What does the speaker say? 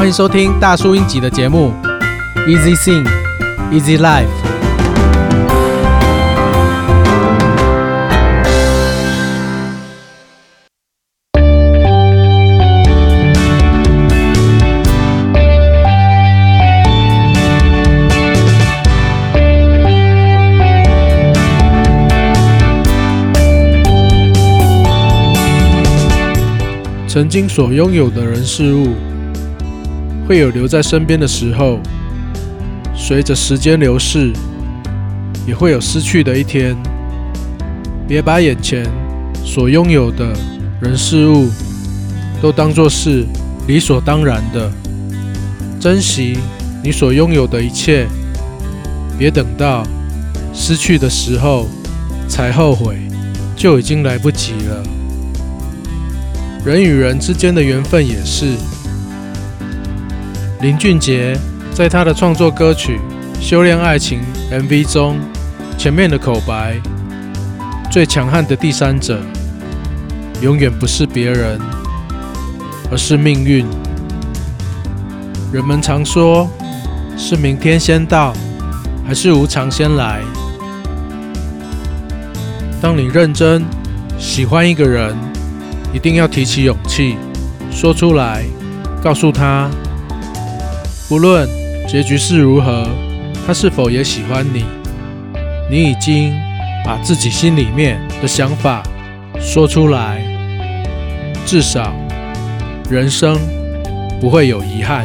欢迎收听大叔英集的节目，Easy Sing, Easy Life。曾经所拥有的人事物。会有留在身边的时候，随着时间流逝，也会有失去的一天。别把眼前所拥有的人事物都当作是理所当然的，珍惜你所拥有的一切，别等到失去的时候才后悔，就已经来不及了。人与人之间的缘分也是。林俊杰在他的创作歌曲《修炼爱情》MV 中，前面的口白：“最强悍的第三者，永远不是别人，而是命运。”人们常说，是明天先到，还是无常先来？当你认真喜欢一个人，一定要提起勇气，说出来，告诉他。不论结局是如何，他是否也喜欢你，你已经把自己心里面的想法说出来，至少人生不会有遗憾。